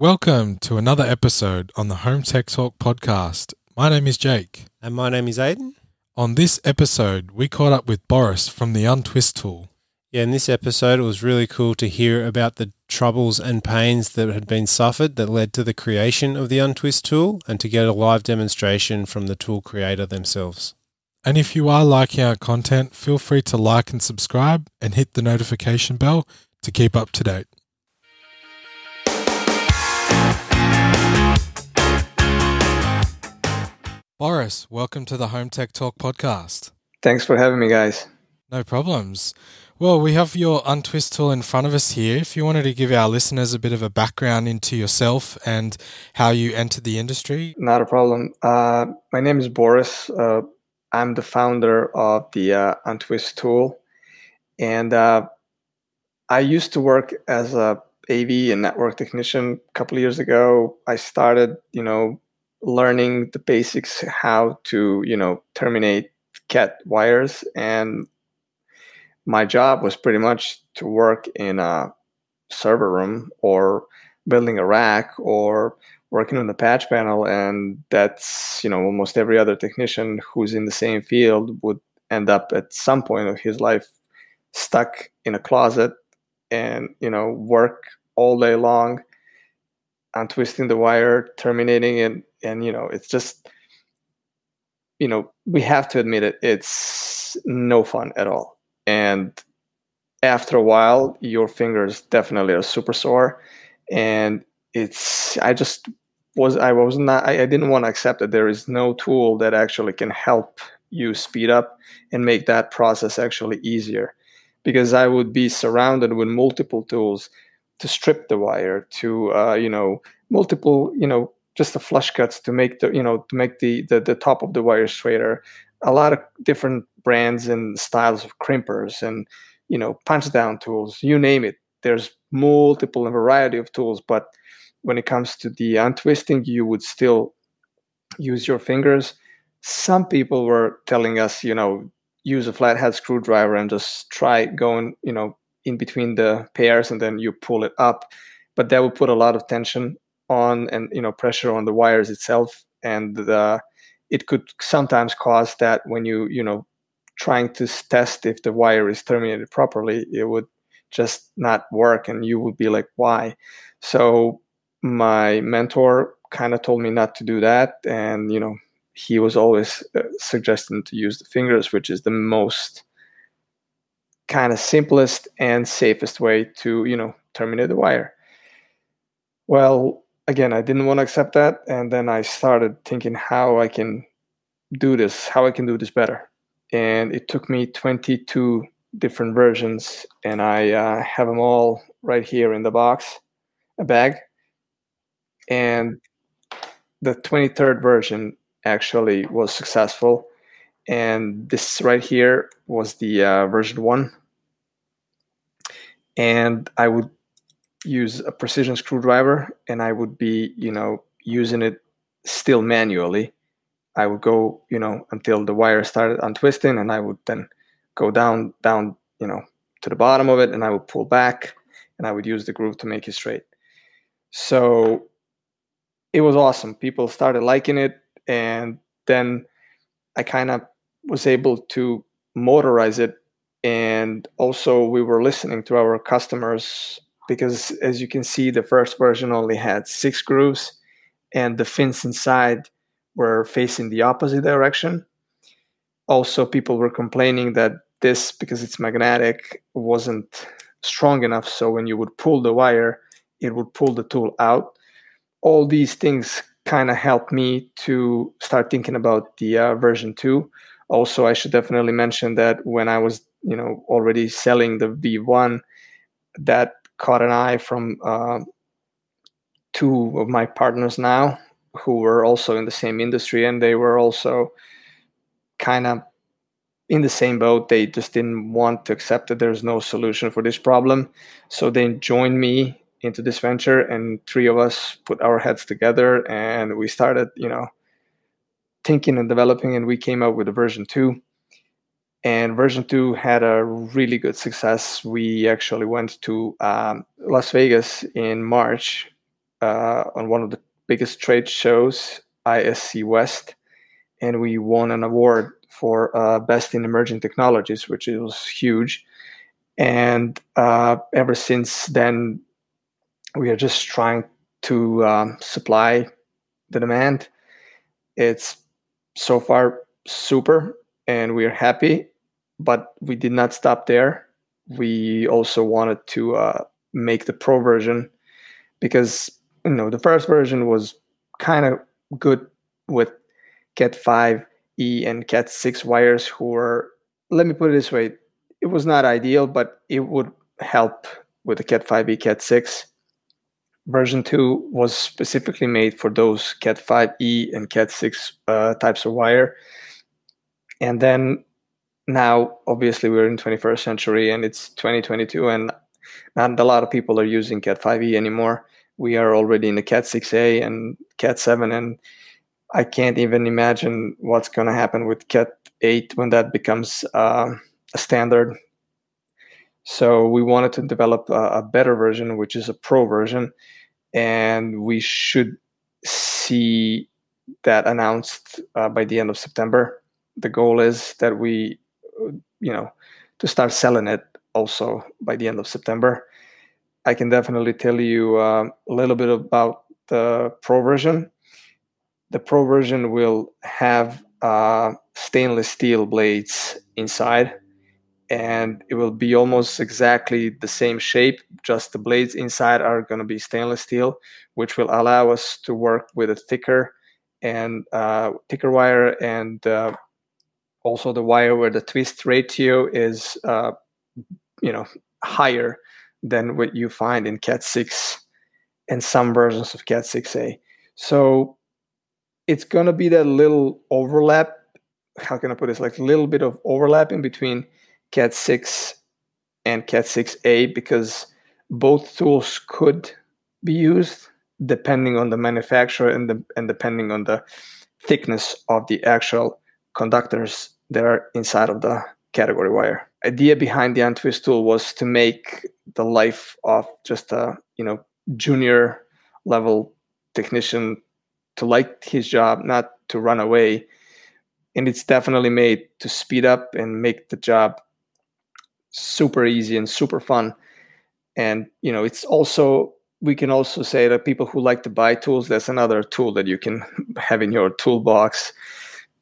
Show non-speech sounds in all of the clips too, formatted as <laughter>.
Welcome to another episode on the Home Tech Talk podcast. My name is Jake. And my name is Aiden. On this episode, we caught up with Boris from the Untwist tool. Yeah, in this episode, it was really cool to hear about the troubles and pains that had been suffered that led to the creation of the Untwist tool and to get a live demonstration from the tool creator themselves. And if you are liking our content, feel free to like and subscribe and hit the notification bell to keep up to date. Boris, welcome to the Home Tech Talk podcast. Thanks for having me, guys. No problems. Well, we have your Untwist tool in front of us here. If you wanted to give our listeners a bit of a background into yourself and how you entered the industry. Not a problem. Uh, my name is Boris. Uh, I'm the founder of the uh, Untwist tool. And uh, I used to work as a AV and network technician a couple of years ago. I started, you know, learning the basics how to you know terminate cat wires. And my job was pretty much to work in a server room or building a rack or working on the patch panel. And that's you know almost every other technician who's in the same field would end up at some point of his life stuck in a closet and you know work all day long untwisting the wire terminating it and you know it's just you know we have to admit it it's no fun at all. And after a while your fingers definitely are super sore. And it's i just was i was not I, I didn't want to accept that there is no tool that actually can help you speed up and make that process actually easier. Because i would be surrounded with multiple tools to strip the wire to uh, you know multiple you know just the flush cuts to make the you know to make the, the the top of the wire straighter. A lot of different brands and styles of crimpers and you know punch down tools you name it. There's multiple and variety of tools but when it comes to the untwisting you would still use your fingers. Some people were telling us you know use a flathead screwdriver and just try going you know in between the pairs and then you pull it up but that would put a lot of tension on and you know pressure on the wires itself and the, it could sometimes cause that when you you know trying to test if the wire is terminated properly it would just not work and you would be like why? So my mentor kind of told me not to do that and you know he was always uh, suggesting to use the fingers which is the most kind of simplest and safest way to you know terminate the wire. Well again, I didn't want to accept that. And then I started thinking how I can do this, how I can do this better. And it took me 22 different versions, and I uh, have them all right here in the box, a bag. And the 23rd version actually was successful. And this right here was the uh, version one. And I would use a precision screwdriver and I would be, you know, using it still manually. I would go, you know, until the wire started untwisting and I would then go down, down, you know, to the bottom of it and I would pull back and I would use the groove to make it straight. So it was awesome. People started liking it and then I kind of was able to motorize it and also we were listening to our customers because as you can see, the first version only had six grooves and the fins inside were facing the opposite direction. Also, people were complaining that this, because it's magnetic, wasn't strong enough. So when you would pull the wire, it would pull the tool out. All these things kind of helped me to start thinking about the uh, version 2 also i should definitely mention that when i was you know already selling the v1 that caught an eye from uh, two of my partners now who were also in the same industry and they were also kind of in the same boat. They just didn't want to accept that there's no solution for this problem. So they joined me into this venture and three of us put our heads together and we started you know thinking and developing and we came up with a version 2 and version 2 had a really good success we actually went to um, las vegas in march uh, on one of the biggest trade shows, ISC West, and we won an award for uh, best in emerging technologies, which was huge. And uh, ever since then, we are just trying to um, supply the demand. It's so far super, and we are happy. But we did not stop there. We also wanted to uh, make the pro version because you know the first version was kind of good with Cat 5e and Cat 6 wires who were let me put it this way it was not ideal but it would help with the Cat 5e Cat 6 version 2 was specifically made for those Cat 5e and Cat 6 uh, types of wire and then now obviously we're in 21st century and it's 2022 and not a lot of people are using cat 5e anymore. We are already in the cat 6a and cat 7 and i can't even imagine what's going to happen with cat 8 when that becomes uh, a standard. So we wanted to develop a, a better version which is a pro version and we should see that announced uh, by the end of september. The goal is that we you know to start selling it also by the end of September. I can definitely tell you uh, a little bit about the Pro version. The Pro version will have uh, stainless steel blades inside, and it will be almost exactly the same shape. Just the blades inside are going to be stainless steel, which will allow us to work with a thicker and uh, thicker wire and uh, also the wire where the twist ratio is uh, you know higher than what you find in cat 6 and some versions of cat 6a so it's going to be that little overlap how can i put this like a little bit of overlapping between cat 6 and cat 6a because both tools could be used depending on the manufacturer and the and depending on the thickness of the actual conductors that are inside of the category wire. Idea behind the untwist tool was to make the life of just a you know junior level technician to like his job, not to run away. And it's definitely made to speed up and make the job super easy and super fun. And you know, it's also we can also say that people who like to buy tools, that's another tool that you can <laughs> have in your toolbox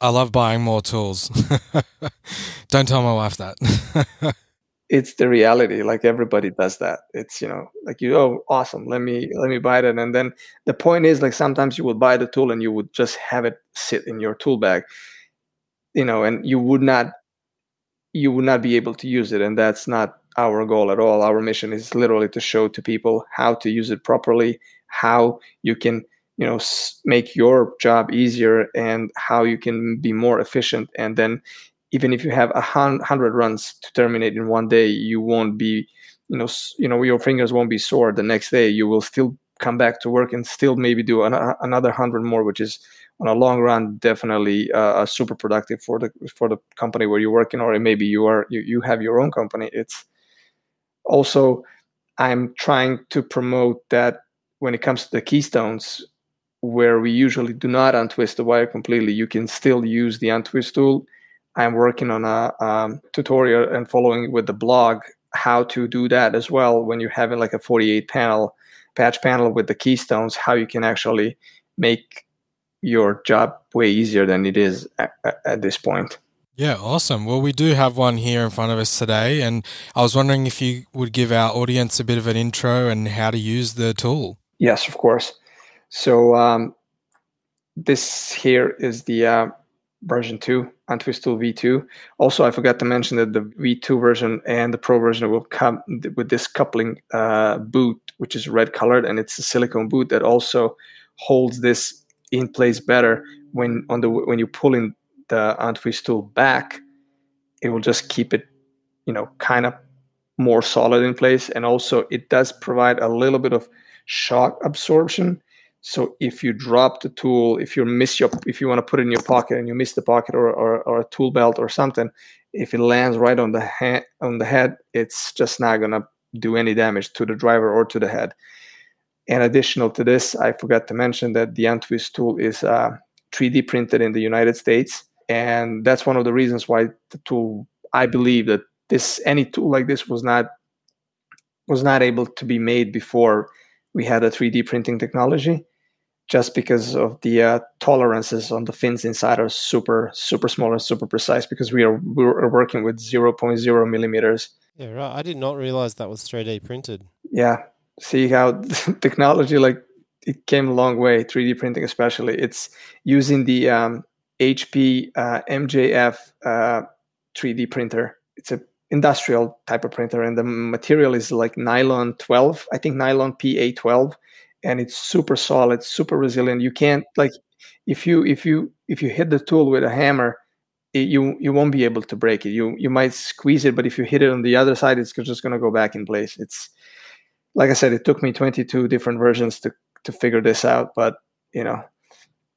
I love buying more tools. <laughs> Don't tell my wife that. <laughs> it's the reality. Like everybody does that. It's you know, like you oh awesome, let me let me buy that. And then the point is like sometimes you would buy the tool and you would just have it sit in your tool bag. You know, and you would not you would not be able to use it. And that's not our goal at all. Our mission is literally to show to people how to use it properly, how you can you know make your job easier and how you can be more efficient. And then even if you have a hundred runs to terminate in one day you won't be you know you know your fingers won't be sore the next day. You will still come back to work and still maybe do an, another hundred more which is on a long run definitely uh, super productive for the for the company where you're working or maybe you are you, you have your own company. It's also i'm trying to promote that when it comes to the keystones where we usually do not untwist the wire completely, you can still use the untwist tool. I'm working on a um, tutorial and following with the blog how to do that as well when you're having like a 48 panel patch panel with the keystones, how you can actually make your job way easier than it is at, at this point. Yeah, awesome. Well, we do have one here in front of us today, and I was wondering if you would give our audience a bit of an intro and how to use the tool. Yes, of course. So um, this here is the uh, version 2, Untwist Tool V2. Also, I forgot to mention that the V2 version and the Pro version will come with this coupling uh, boot, which is red colored, and it's a silicone boot that also holds this in place better when on the when you pull in the untwist tool back it will just keep it you know kind of more solid in place and also it does provide a little bit of shock absorption so if you drop the tool, if you miss your, if you want to put it in your pocket and you miss the pocket or, or, or a tool belt or something, if it lands right on the head, on the head, it's just not gonna do any damage to the driver or to the head. And additional to this, I forgot to mention that the Untwist tool is uh, 3D printed in the United States, and that's one of the reasons why the tool. I believe that this any tool like this was not was not able to be made before we had a 3D printing technology, just because of the uh, tolerances on the fins inside are super super small and super precise because we are we are working with 0.0 millimeters. Yeah, right. I did not realize that was 3D printed. Yeah, see how <laughs> technology like it came a long way 3d printing especially it's using the um, hp uh, mjf uh, 3d printer it's a industrial type of printer and the material is like nylon 12 i think nylon pa 12 and it's super solid super resilient you can't like if you if you if you hit the tool with a hammer it, you you won't be able to break it you you might squeeze it but if you hit it on the other side it's just going to go back in place it's like I said, it took me 22 different versions to to figure this out, but you know,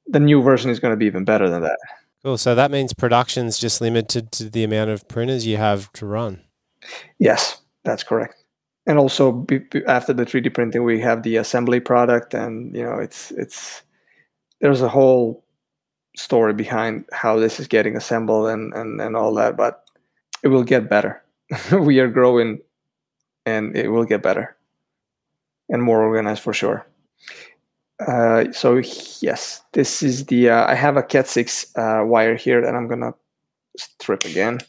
the new version is going to be even better than that. Cool. So that means production's just limited to the amount of printers you have to run. Yes, that's correct. And also, be, after the 3D printing, we have the assembly product, and you know, it's it's there's a whole story behind how this is getting assembled and and and all that, but it will get better. <laughs> we are growing, and it will get better and more organized for sure. Uh, so yes, this is the, uh, I have a Cat 6 uh, wire here that I'm gonna strip again.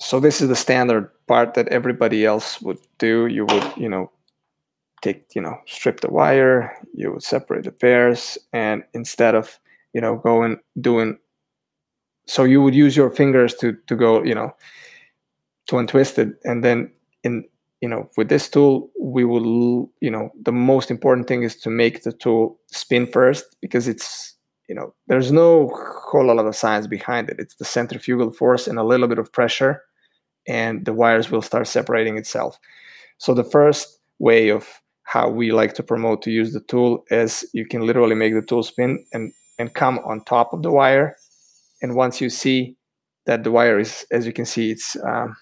So this is the standard part that everybody else would do. You would, you know, take, you know, strip the wire, you would separate the pairs, and instead of, you know, going doing, so you would use your fingers to to go, you know, to untwist it, and then in you know with this tool we will you know the most important thing is to make the tool spin first because it's you know there's no whole lot of science behind it it's the centrifugal force and a little bit of pressure and the wires will start separating itself so the first way of how we like to promote to use the tool is you can literally make the tool spin and and come on top of the wire and once you see that the wire is as you can see it's um,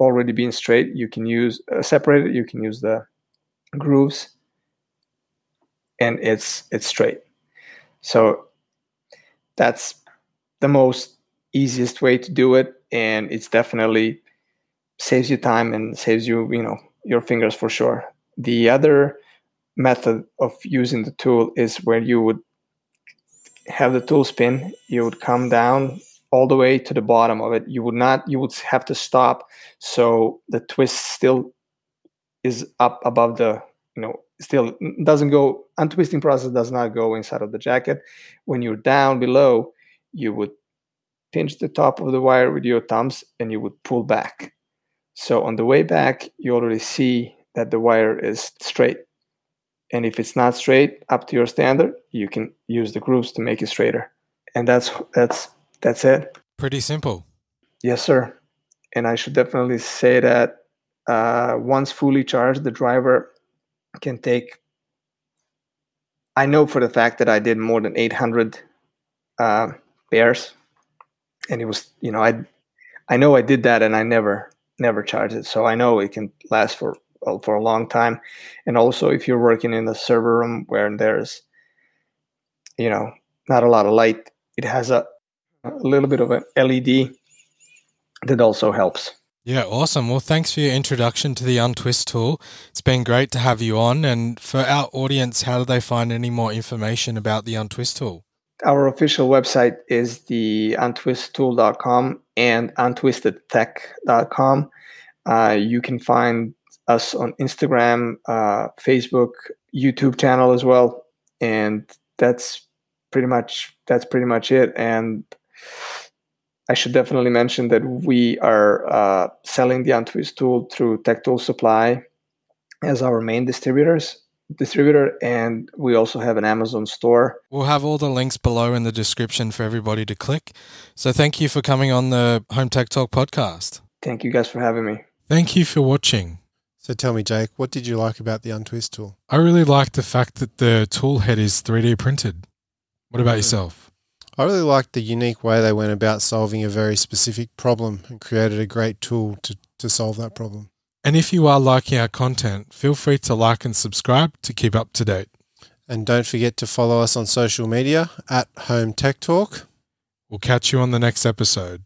already being straight, you can use uh, separated. You can use the grooves, and it's it's straight. So that's the most easiest way to do it, and it's definitely saves you time and saves you you know your fingers for sure. The other method of using the tool is where you would have the tool spin. You would come down all the way to the bottom of it. You would not, you would have to stop. So the twist still is up above the, you know, still doesn't go, untwisting process does not go inside of the jacket. When you're down below, you would pinch the top of the wire with your thumbs and you would pull back. So on the way back, you already see that the wire is straight. And if it's not straight up to your standard, you can use the grooves to make it straighter. And that's that's that's it. Pretty simple. Yes, sir. And I should definitely say that uh, once fully charged, the driver can take. I know for the fact that I did more than 800 uh, pairs, and it was, you know, I, I know I did that, and I never, never charged it, so I know it can last for well, for a long time. And also, if you're working in a server room where there's, you know, not a lot of light, it has a a little bit of an LED that also helps. Yeah, awesome. Well, thanks for your introduction to the Untwist tool. It's been great to have you on. And for our audience, how do they find any more information about the Untwist tool? Our official website is the untwisttool.com and untwistedtech.com. Uh, you can find us on Instagram, uh, Facebook, YouTube channel as well, and that's pretty much that's pretty much it. And I should definitely mention that we are uh, selling the Untwist tool through Tech Tool Supply as our main distributors distributor and we also have an Amazon store. We'll have all the links below in the description for everybody to click. So thank you for coming on the Home Tech Talk podcast. Thank you guys for having me. Thank you for watching. So tell me, Jake, what did you like about the Untwist tool? I really like the fact that the tool head is 3D printed. What about hmm. yourself? I really liked the unique way they went about solving a very specific problem and created a great tool to, to solve that problem. And if you are liking our content, feel free to like and subscribe to keep up to date. And don't forget to follow us on social media at Home Tech Talk. We'll catch you on the next episode.